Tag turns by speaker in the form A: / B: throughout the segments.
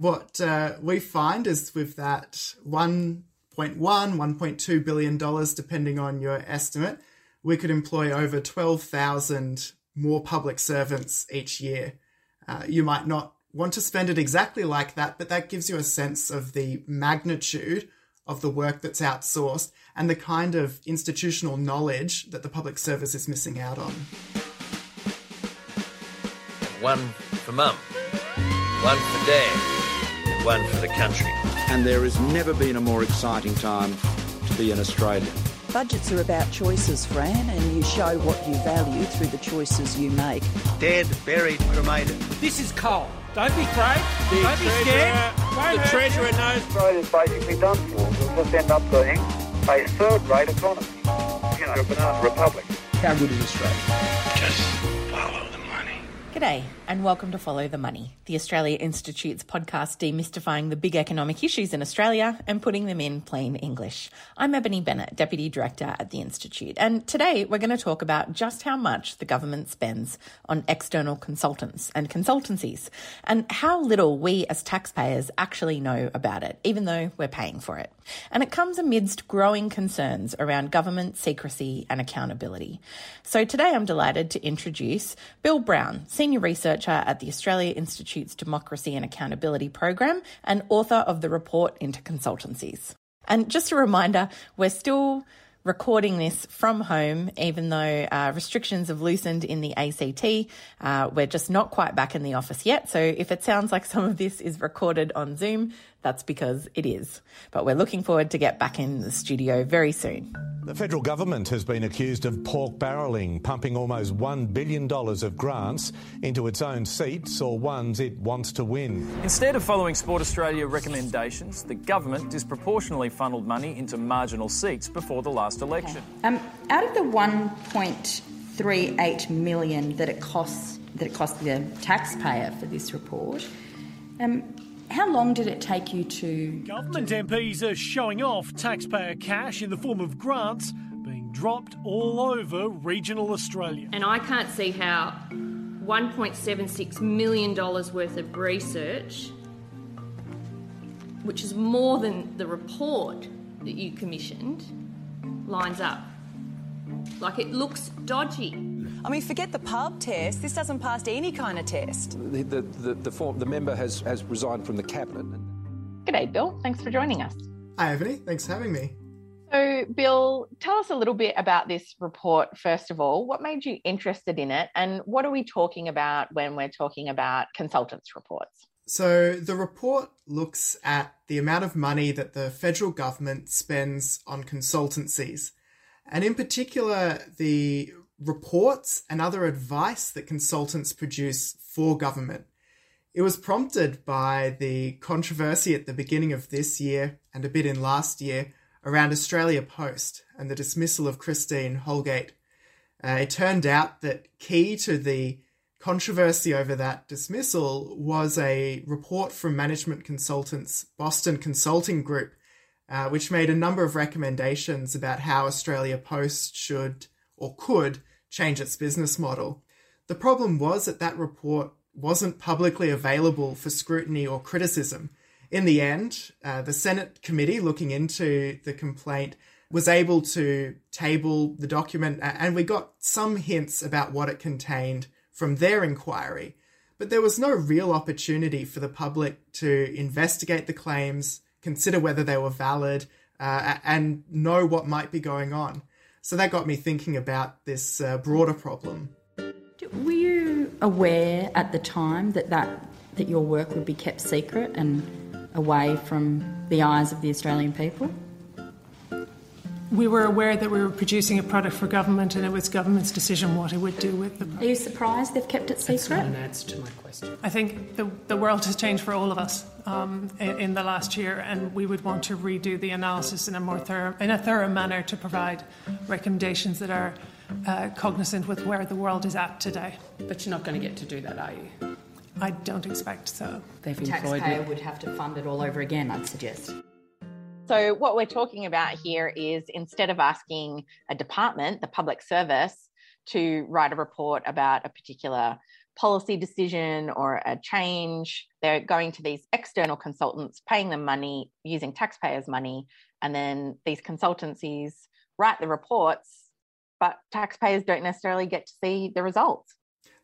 A: What uh, we find is with that 1.1, 1.2 billion dollars, depending on your estimate, we could employ over 12,000 more public servants each year. Uh, you might not want to spend it exactly like that, but that gives you a sense of the magnitude of the work that's outsourced and the kind of institutional knowledge that the public service is missing out on.
B: One for mum, one for dad, one for the country.
C: And there has never been a more exciting time to be an Australian.
D: Budgets are about choices, Fran, and you show what you value through the choices you make.
E: Dead, buried, cremated.
F: This is coal. Don't be afraid. The Don't be scared.
G: Won't the Treasurer knows.
H: Australia's basically done for. We'll just end up being a third-rate economy. You know, a banana republic.
C: How good is Australia?
B: Just follow the money.
I: G'day, and welcome to Follow the Money, the Australia Institute's podcast demystifying the big economic issues in Australia and putting them in plain English. I'm Ebony Bennett, Deputy Director at the Institute, and today we're going to talk about just how much the government spends on external consultants and consultancies, and how little we as taxpayers actually know about it, even though we're paying for it. And it comes amidst growing concerns around government secrecy and accountability. So today I'm delighted to introduce Bill Browne, Senior Researcher at the Australia Institute's Democracy and Accountability Program and author of the report into consultancies. And just a reminder, we're still recording this from home, even though uh, restrictions have loosened in the ACT. Uh, we're just not quite back in the office yet. So if it sounds like some of this is recorded on Zoom, that's because it is. But we're looking forward to get back in the studio very soon.
J: The federal government has been accused of pork barrelling, pumping almost $1 billion of grants into its own seats or ones it wants to win.
K: Instead of following Sport Australia recommendations, the government disproportionately funneled money into marginal seats before the last election.
L: Um, out of the 1.38 million that it costs that it cost the taxpayer for this report, um, how long did it take you to?
F: Government MPs are showing off taxpayer cash in the form of grants being dropped all over regional Australia.
M: And I can't see how $1.76 million worth of research, which is more than the report that you commissioned, lines up. Like it looks dodgy.
N: I mean, forget the pub test. This doesn't pass any kind of test.
C: The, the, the, the, form, the member has, has resigned from the cabinet.
I: G'day, Bill. Thanks for joining us.
A: Hi, Ebony. Thanks for having me.
I: So, Bill, tell us a little bit about this report, first of all. What made you interested in it, and what are we talking about when we're talking about consultants' reports?
A: So, the report looks at the amount of money that the federal government spends on consultancies, and in particular, the reports and other advice that consultants produce for government. It was prompted by the controversy at the beginning of this year and a bit in last year around Australia Post and the dismissal of Christine Holgate. Uh, it turned out that key to the controversy over that dismissal was a report from management consultants Boston Consulting Group, uh, which made a number of recommendations about how Australia Post should or could change its business model. The problem was that that report wasn't publicly available for scrutiny or criticism. In the end, uh, the Senate committee looking into the complaint was able to table the document, and we got some hints about what it contained from their inquiry. But there was no real opportunity for the public to investigate the claims, consider whether they were valid, uh, and know what might be going on. So that got me thinking about this uh, broader problem.
L: Were you aware at the time that, that that your work would be kept secret and away from the eyes of the Australian people?
O: We were aware that we were producing a product for government and it was government's decision what it would do with the product.
L: Are you surprised they've kept it secret? That's
O: not an answer to my question. I think the, the world has changed for all of us um, in, in, the last year and we would want to redo the analysis in a more thorough, in a thorough manner to provide recommendations that are uh, cognizant with where the world is at today.
P: But you're not going to get to do that, are you?
O: I don't expect so.
L: They've the taxpayer would have to fund it all over again, I'd suggest.
I: So, what we're talking about here is instead of asking a department, the public service, to write a report about a particular policy decision or a change, they're going to these external consultants, paying them money using taxpayers' money, and then these consultancies write the reports, but taxpayers don't necessarily get to see the results.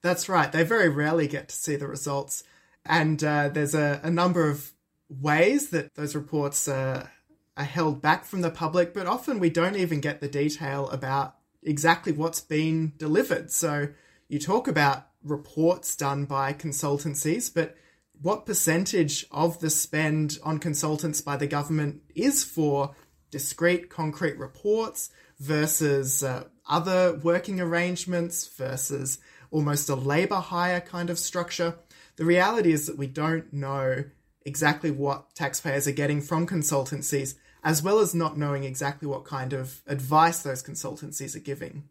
A: That's right. They very rarely get to see the results. And uh, there's a, a, number of ways that those reports uh, are held back from the public, but often we don't even get the detail about exactly what's been delivered. So you talk about reports done by consultancies, but what percentage of the spend on consultants by the government is for discrete, concrete reports versus uh, other working arrangements versus almost a labour hire kind of structure? The reality is that we don't know exactly what taxpayers are getting from consultancies, as well as not knowing exactly what kind of advice those consultancies are giving.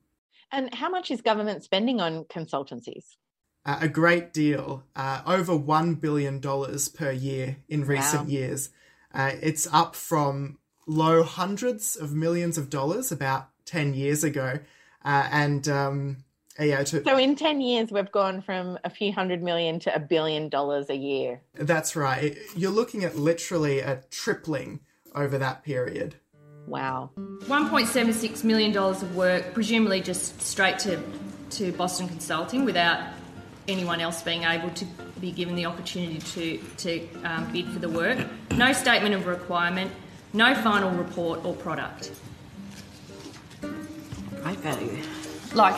I: And how much is government spending on consultancies?
A: Uh, a great deal, uh, over $1 billion per year in recent wow. years. Uh, it's up from low hundreds of millions of dollars about 10 years ago. Uh, and um, yeah, to,
I: so in 10 years, we've gone from a few hundred million to a billion dollars a year.
A: That's right. You're looking at literally a tripling over that period.
I: Wow.
M: $1.76 million of work, presumably just straight to, to Boston Consulting without anyone else being able to be given the opportunity to, to um, bid for the work. No statement of requirement, no final report or product.
I: Great value.
M: Like,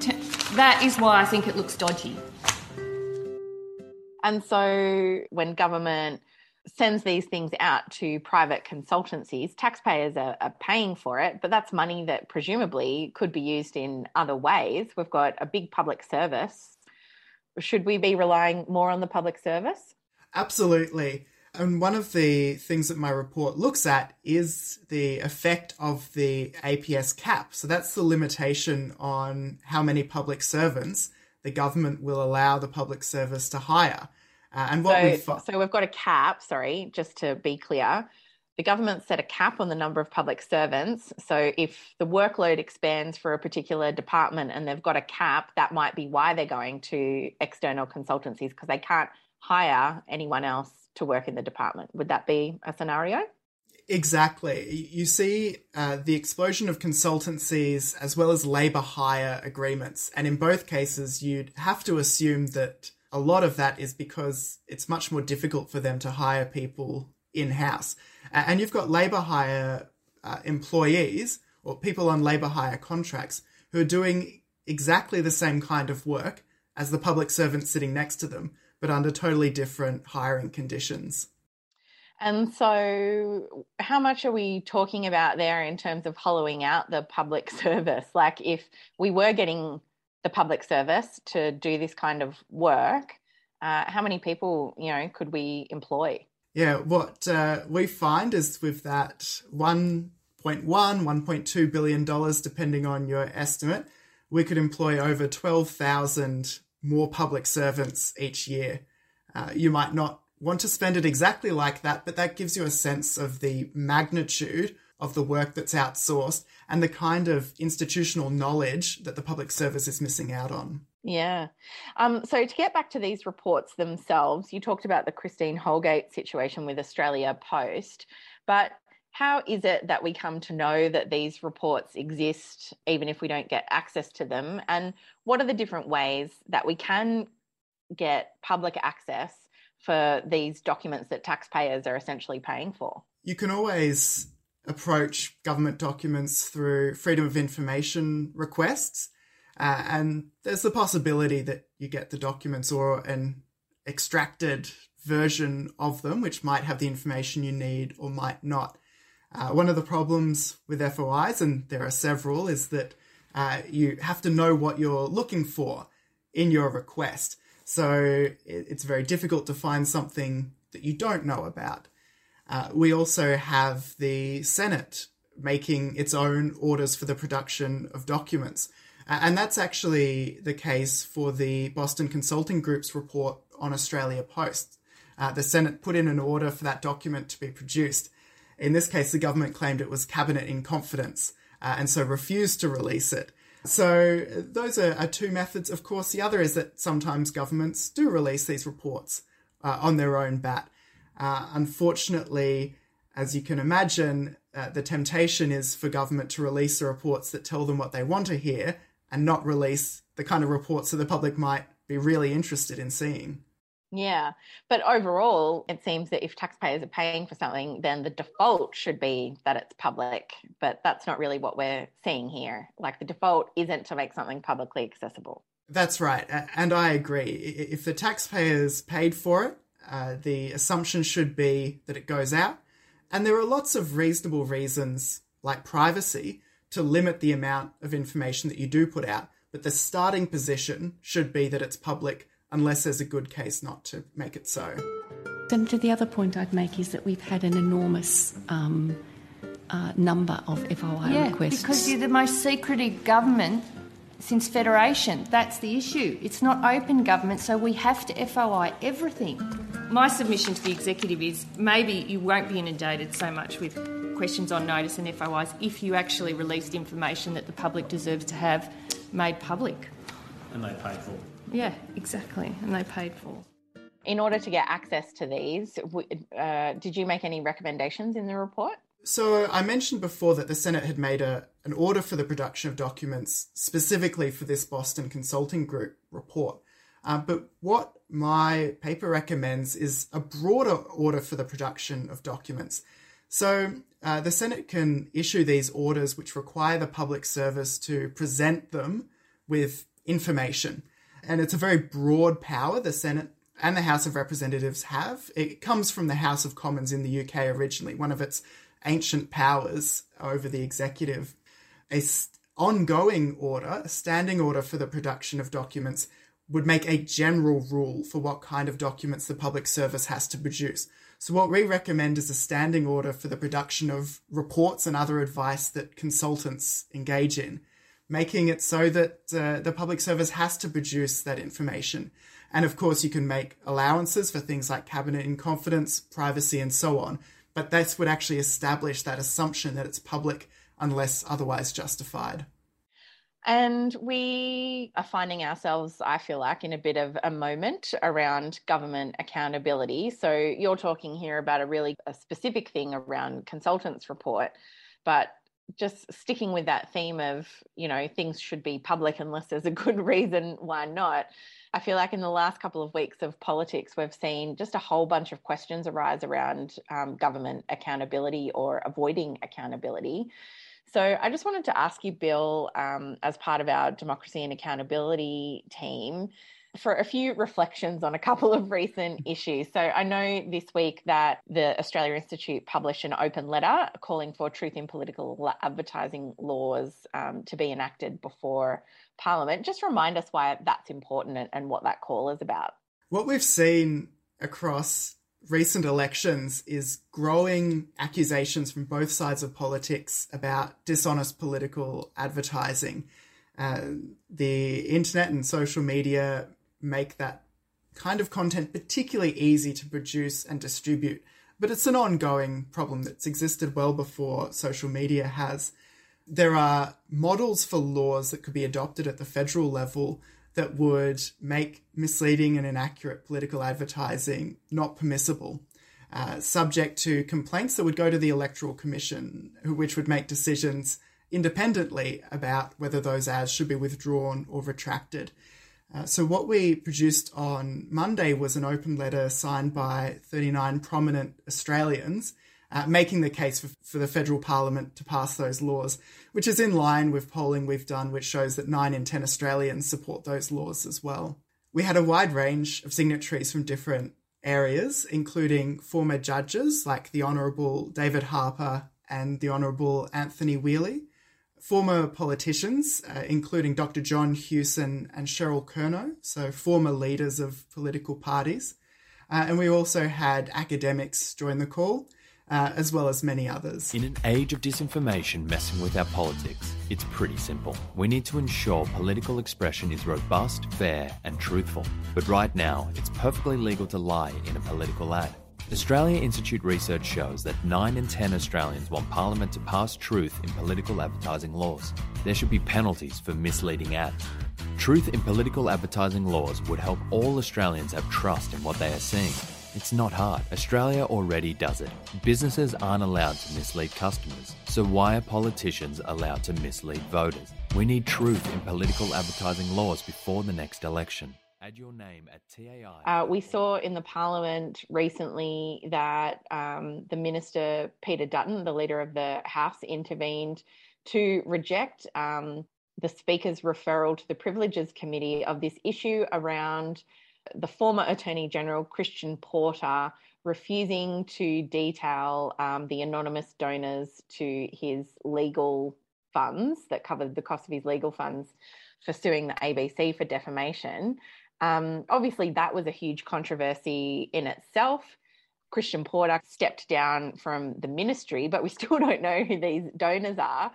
M: t- that is why I think it looks dodgy.
I: And so when government sends these things out to private consultancies, taxpayers are, are, paying for it, but that's money that presumably could be used in other ways. We've got a big public service. Should we be relying more on the public service?
A: Absolutely. And one of the things that my report looks at is the effect of the APS cap. So that's the limitation on how many public servants the government will allow the public service to hire. Uh, and what
I: so,
A: we fo-
I: so we've got a cap. Sorry, just to be clear, the government set a cap on the number of public servants. So if the workload expands for a particular department and they've got a cap, that might be why they're going to external consultancies because they can't hire anyone else to work in the department. Would that be a scenario?
A: Exactly. You see uh, the explosion of consultancies as well as labour hire agreements. And in both cases, you'd have to assume that a lot of that is because it's much more difficult for them to hire people in house. And you've got labour hire uh, employees or people on labour hire contracts who are doing exactly the same kind of work as the public servants sitting next to them, but under totally different hiring conditions.
I: And so, how much are we talking about there in terms of hollowing out the public service? Like, if we were getting the public service to do this kind of work, uh, how many people, you know, could we employ?
A: Yeah, what uh, we find is with that 1.1, 1.2 billion dollars, depending on your estimate, we could employ over 12,000 more public servants each year. Uh, you might not want to spend it exactly like that, but that gives you a sense of the magnitude of the work that's outsourced and the kind of institutional knowledge that the public service is missing out on.
I: Yeah. Um, so to get back to these reports themselves, you talked about the Christine Holgate situation with Australia Post, but how is it that we come to know that these reports exist, even if we don't get access to them? And what are the different ways that we can get public access for these documents that taxpayers are essentially paying for?
A: You can always approach government documents through freedom of information requests. Uh, and there's the possibility that you get the documents or an extracted version of them, which might have the information you need or might not. Uh, one of the problems with FOIs, and there are several, is that uh, you have to know what you're looking for in your request. So it's very difficult to find something that you don't know about. Uh, we also have the Senate making its own orders for the production of documents. Uh, and that's actually the case for the Boston Consulting Group's report on Australia Post. Uh, the Senate put in an order for that document to be produced. In this case, the government claimed it was cabinet in confidence uh, and so refused to release it. So, those are, are, two methods. Of course, the other is that sometimes governments do release these reports uh, on their own bat. Uh, unfortunately, as you can imagine, uh, the temptation is for government to release the reports that tell them what they want to hear and not release the kind of reports that the public might be really interested in seeing.
I: Yeah. But overall, it seems that if taxpayers are paying for something, then the default should be that it's public. But that's not really what we're seeing here. Like the default isn't to make something publicly accessible.
A: That's right. And I agree. If the taxpayers paid for it, uh, the assumption should be that it goes out. And there are lots of reasonable reasons, like privacy, to limit the amount of information that you do put out. But the starting position should be that it's public unless there's a good case not to make it so.
G: Senator, the other point I'd make is that we've had an enormous um, uh, number of FOI
M: yeah,
G: requests.
M: because you're the most secretive government since Federation. That's the issue. It's not open government, so we have to FOI everything. My submission to the executive is maybe you won't be inundated so much with questions on notice and FOIs if you actually released information that the public deserves to have made public.
Q: And they paid for.
M: Yeah, exactly. And they paid for.
I: In order to get access to these, uh, did you make any recommendations in the report?
A: So I mentioned before that the Senate had made a, an order for the production of documents specifically for this Boston Consulting Group report. Uh, but what my paper recommends is a broader order for the production of documents. So uh, the Senate can issue these orders which require the public service to present them with information. And it's a very broad power the Senate and the House of Representatives have. It comes from the House of Commons in the UK originally, one of its ancient powers over the executive. A ongoing order, a standing order for the production of documents, would make a general rule for what kind of documents the public service has to produce. So, what we recommend is a standing order for the production of reports and other advice that consultants engage in making it so that uh, the public service has to produce that information. And of course, you can make allowances for things like cabinet in confidence, privacy, and so on. But this would actually establish that assumption that it's public unless otherwise justified.
I: And we are finding ourselves, I feel like, in a bit of a moment around government accountability. So you're talking here about a really a specific thing around consultants report, but just sticking with that theme of, you know, things should be public unless there's a good reason why not. I feel like in the last couple of weeks of politics, we've seen just a whole bunch of questions arise around um, government accountability or avoiding accountability. So I just wanted to ask you, Bill, um, as part of our democracy and accountability team, for a few reflections on a couple of recent issues. So I know this week that the Australia Institute published an open letter calling for truth in political advertising laws um, to be enacted before Parliament. Just remind us why that's important and, and what that call is about.
A: What we've seen across recent elections is growing accusations from both sides of politics about dishonest political advertising. Uh, the internet and social media make that kind of content particularly easy to produce and distribute. But it's an ongoing problem that's existed well before social media has. There are models for laws that could be adopted at the federal level that would make misleading and inaccurate political advertising not permissible, uh, subject to complaints that would go to the Electoral Commission, which would make decisions independently about whether those ads should be withdrawn or retracted. Uh, so, what we produced on Monday was an open letter signed by 39 prominent Australians uh, making the case for, for, the federal parliament to pass those laws, which is in line with polling we've done, which shows that 9 in 10 Australians support those laws as well. We had a wide range of signatories from different areas, including former judges like the Honourable David Harper and the Honourable Anthony Whealy former politicians, uh, including Dr. John Hewson and Cheryl Kernot, so former leaders of political parties. Uh, and we also had academics join the call, uh, as well as many others.
R: In an age of disinformation messing with our politics, it's pretty simple. We need to ensure political expression is robust, fair, and truthful. But right now, it's perfectly legal to lie in a political ad. Australia Institute research shows that 9 in 10 Australians want Parliament to pass truth in political advertising laws. There should be penalties for misleading ads. Truth in political advertising laws would help all Australians have trust in what they are seeing. It's not hard. Australia already does it. Businesses aren't allowed to mislead customers, so why are politicians allowed to mislead voters? We need truth in political advertising laws before the next election. Add your name at TAI.
I: Uh, we saw in the Parliament recently that um, the Minister, Peter Dutton, the leader of the House, intervened to reject um, the Speaker's referral to the Privileges Committee of this issue around the former Attorney General, Christian Porter, refusing to detail um, the anonymous donors to his legal funds that covered the cost of his legal funds for suing the ABC for defamation. Um, obviously, that was a huge controversy in itself. Christian Porter stepped down from the ministry, but we still don't know who these donors are.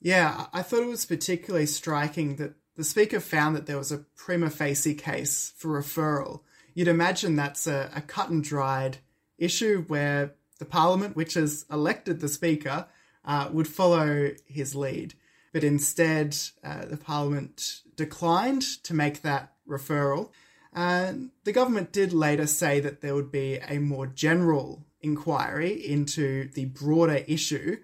A: Yeah, I thought it was particularly striking that the Speaker found that there was a prima facie case for referral. You'd imagine that's a, a cut and dried issue where the Parliament, which has elected the Speaker, uh, would follow his lead. But instead, uh, the Parliament declined to make that referral. And the government did later say that there would be a more general inquiry into the broader issue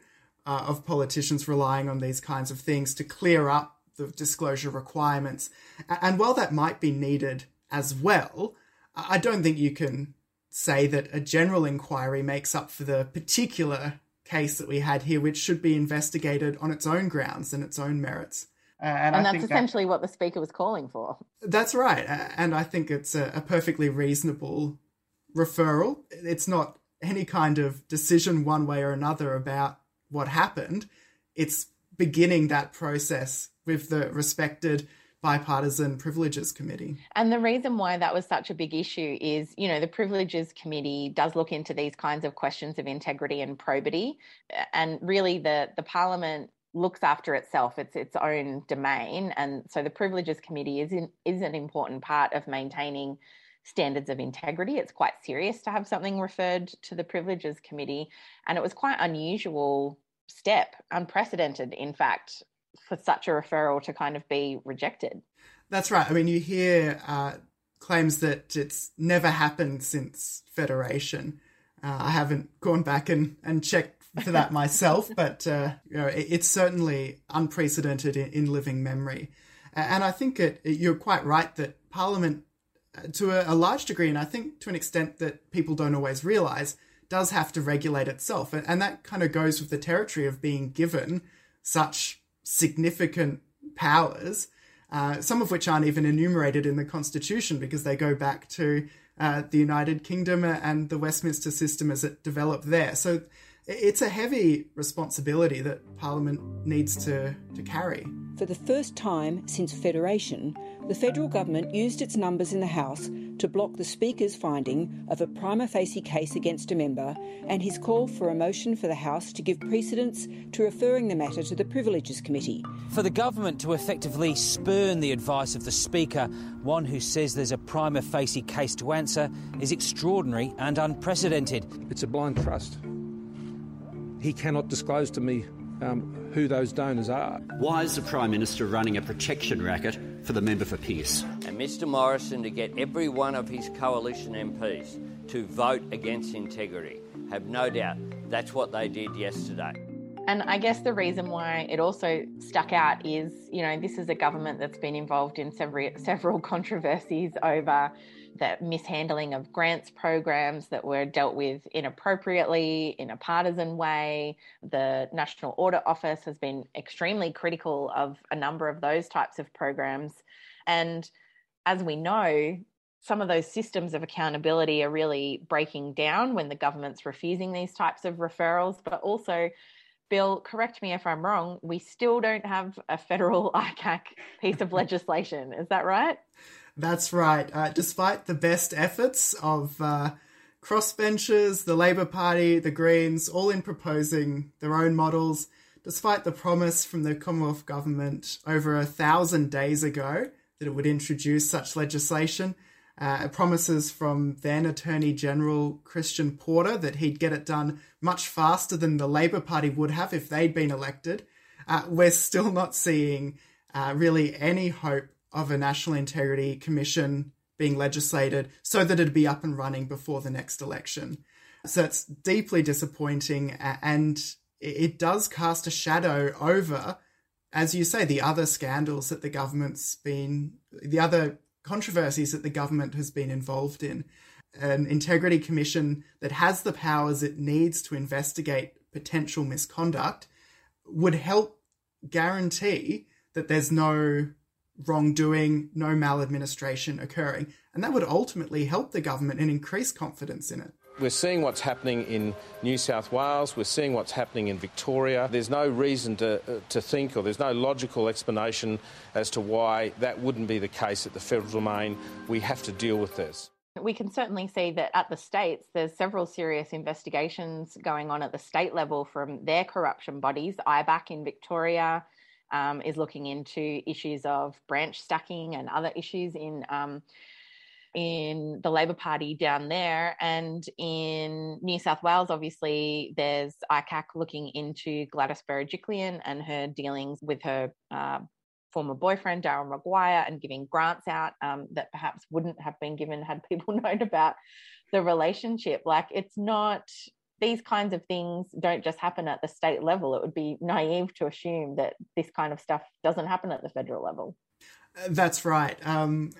A: uh, of politicians relying on these kinds of things to clear up the disclosure requirements. And while that might be needed as well, I don't think you can say that a general inquiry makes up for the particular case that we had here, which should be investigated on its own grounds and its own merits.
I: Uh, and, and that's essentially that, what the speaker was calling for.
A: That's right. And I think it's a, a perfectly reasonable referral. It's not any kind of decision one way or another about what happened. It's beginning that process with the respected bipartisan privileges committee.
I: And the reason why that was such a big issue is, you know, the privileges committee does look into these kinds of questions of integrity and probity and really the the parliament looks after itself. It's its own domain. And so the privileges committee is in, is an important part of maintaining standards of integrity. It's quite serious to have something referred to the privileges committee. And it was quite unusual step unprecedented in fact for such a referral to kind of be rejected
A: that's right i mean you hear uh, claims that it's never happened since federation uh, i haven't gone back and, and checked for that myself, but uh, you know, it, it's certainly unprecedented in, in, living memory. And I think it, it, you're quite right that Parliament, uh, to a, a, large degree, and I think to an extent that people don't always realise, does have to regulate itself. And, and that kind of goes with the territory of being given such significant powers, uh, some of which aren't even enumerated in the Constitution because they go back to uh, the United Kingdom and the Westminster system as it developed there. So it's a heavy responsibility that Parliament needs to, to carry.
Q: For the first time since Federation, the federal government used its numbers in the House to block the Speaker's finding of a prima facie case against a member and his call for a motion for the House to give precedence to referring the matter to the Privileges Committee.
S: For the government to effectively spurn the advice of the Speaker, one who says there's a prima facie case to answer, is extraordinary and unprecedented.
T: It's a blind trust he cannot disclose to me um, who those donors are.
U: Why is the Prime Minister running a protection racket for the member for Pearce?
B: And Mr Morrison to get every one of his coalition MPs to vote against integrity. Have no doubt that's what they did yesterday.
I: And I guess the reason why it also stuck out is, you know, this is a government that's been involved in several, several controversies over the mishandling of grants programs that were dealt with inappropriately in a partisan way. The National Audit Office has been extremely critical of a number of those types of programs. And as we know, some of those systems of accountability are really breaking down when the government's refusing these types of referrals, but also Bill, correct me if I'm wrong, we still don't have a federal ICAC piece of legislation. Is that right?
A: That's right. Uh, despite the best efforts of uh, crossbenchers, the Labor Party, the Greens, all in proposing their own models, despite the promise from the Commonwealth Government over a thousand days ago that it would introduce such legislation, Uh, promises from then Attorney General Christian Porter that he'd get it done much faster than the Labor Party would have if they'd been elected. Uh, we're still not seeing uh, really any hope of a National Integrity Commission being legislated so that it'd be up and running before the next election. So it's deeply disappointing and it does cast a shadow over, as you say, the other scandals that the government's been, the other controversies that the government has been involved in. An integrity commission that has the powers it needs to investigate potential misconduct would help guarantee that there's no wrongdoing, no maladministration occurring. And that would ultimately help the government and increase confidence in it.
V: We're seeing what's happening in New South Wales, we're seeing what's happening in Victoria. There's no reason to, uh, to think, or there's no logical explanation as to why that wouldn't be the case at the federal domain. We have to deal with this.
I: We can certainly see that at the states, there's several serious investigations going on at the state level from their corruption bodies. IBAC in Victoria um, is looking into issues of branch stacking and other issues in. Um, in the Labor Party down there. And in New South Wales, obviously, there's ICAC looking into Gladys Berejiklian and her dealings with her uh, former boyfriend, Daryl Maguire, and giving grants out um, that perhaps wouldn't have been given had people known about the relationship. Like, it's not. These kinds of things don't just happen at the state level. It would be naive to assume that this kind of stuff doesn't happen at the federal level.
A: That's right. Um,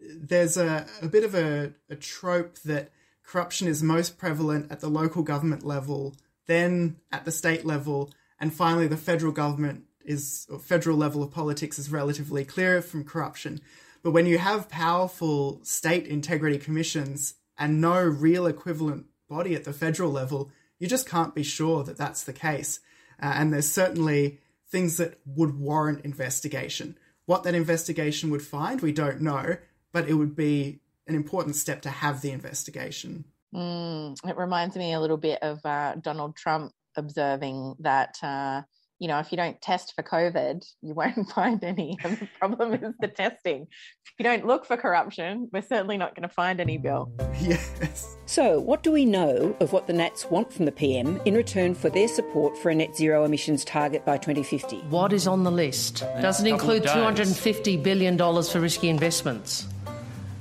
A: there's a, a bit of a, a trope that corruption is most prevalent at the local government level, then at the state level, and finally the federal government is or federal level of politics is relatively clear from corruption. But when you have powerful state integrity commissions and no real equivalent body at the federal level, you just can't be sure that that's the case. Uh, and there's certainly things that would warrant investigation. What that investigation would find, we don't know, but it would be an important step to have the investigation.
I: Mm, it reminds me a little bit of uh, Donald Trump observing that, uh, you know, if you don't test for COVID, you won't find any. And the problem is the testing. If you don't look for corruption, we're certainly not going to find any, Bill.
A: Yes.
Q: So, what do we know of what the Nats want from the PM in return for their support for a net zero emissions target by 2050?
W: What is on the list? Does it include $250 billion for risky investments?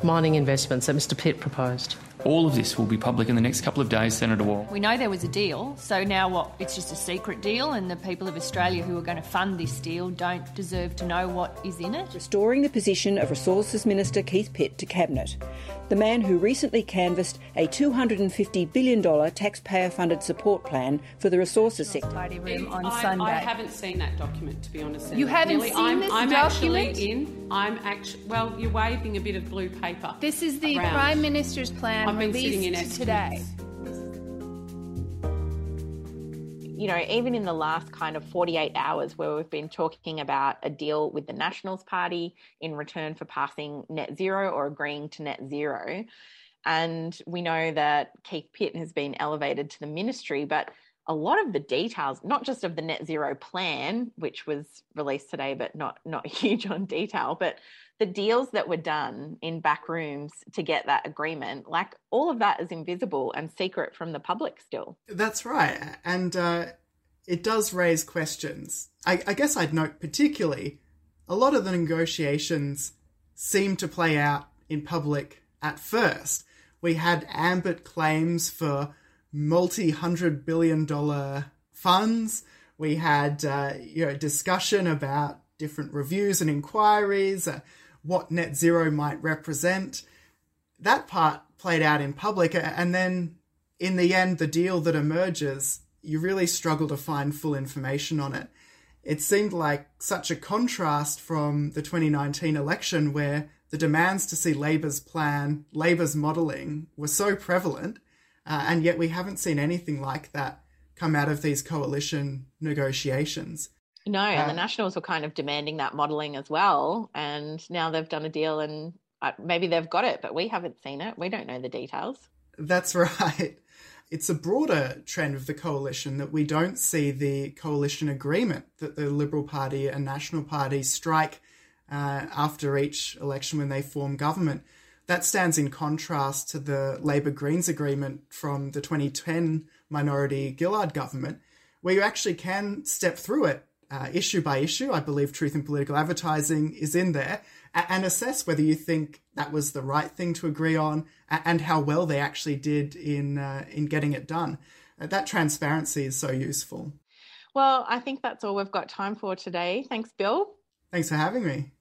W: mining investments that Mr Pitt proposed.
X: All of this will be public in the next couple of days, Senator Wall.
M: We know there was a deal, so now what? It's just a secret deal, and the people of Australia who are going to fund this deal don't deserve to know what is in it.
Q: Restoring the position of Resources Minister Keith Pitt to Cabinet. The man who recently canvassed a $250 billion taxpayer funded support plan for the resources sector.
M: Room on
P: I,
M: Sunday.
P: I haven't seen that document, to be honest.
M: You haven't
P: Nearly,
M: seen
P: I'm,
M: this
P: I'm
M: document?
P: actually in. I'm actually. Well, you're waving a bit of blue paper.
Y: This is the
P: around.
Y: Prime Minister's plan
P: I've been sitting in
Y: released today.
P: estimates.
I: You know, even in the last kind of 48 hours where we've been talking about a deal with the Nationals Party in return for passing net zero or agreeing to net zero. And we know that Keith Pitt has been elevated to the ministry, but a lot of the details, not just of the net zero plan, which was released today, but not not huge on detail, but the deals that were done in back rooms to get that agreement, like all of that is invisible and secret from the public still.
A: That's right. And uh, it does raise questions. I, I guess I'd note particularly a lot of the negotiations seem to play out in public at first. We had ambit claims for multi hundred billion dollar funds. We had uh, you know discussion about different reviews and inquiries, uh, what net zero might represent. That part played out in public, and then in the end, the deal that emerges, you really struggle to find full information on it. It seemed like such a contrast from the 2019 election, where the demands to see Labor's plan, Labor's modelling, were so prevalent, uh, and yet we haven't seen anything like that come out of these coalition negotiations.
I: No, and the
A: Uh,
I: Nationals were kind of demanding that modelling as well. And now they've done a deal and uh, maybe they've got it, but we haven't seen it. We don't know the details.
A: That's right. It's a broader trend of the coalition that we don't see the coalition agreement that the Liberal Party and National Party strike uh, after each election when they form government. That stands in contrast to the Labor Greens agreement from the 2010 minority Gillard government, where you actually can step through it uh, issue by issue. I believe Truth in Political Advertising is in there, and assess whether you think that was the right thing to agree on and how well they actually did in uh, in getting it done. Uh, that transparency is so useful.
I: Well, I think that's all we've got time for today. Thanks, Bill.
A: Thanks for having me.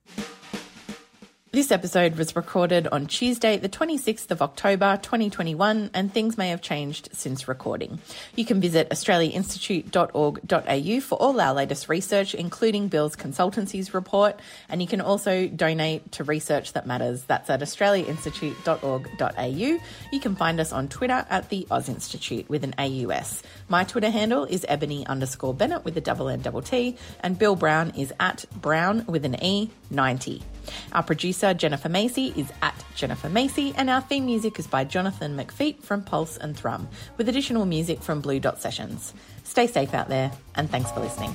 I: This episode was recorded on Tuesday, the 26th of October 2021, and things may have changed since recording. You can visit australiainstitute.org.au for all our latest research, including Bill's consultancies report, and you can also donate to research that matters. That's at australiainstitute.org.au. You can find us on Twitter at the Aus Institute with an AUS. My Twitter handle is ebony underscore Bennett with a double N double T, and Bill Browne is at Brown with an E 90. Our producer, Jennifer Macy, is at Jennifer Macy, and our theme music is by Jonathan McFeet from Pulse and Thrum, with additional music from Blue Dot Sessions. Stay safe out there, and thanks for listening.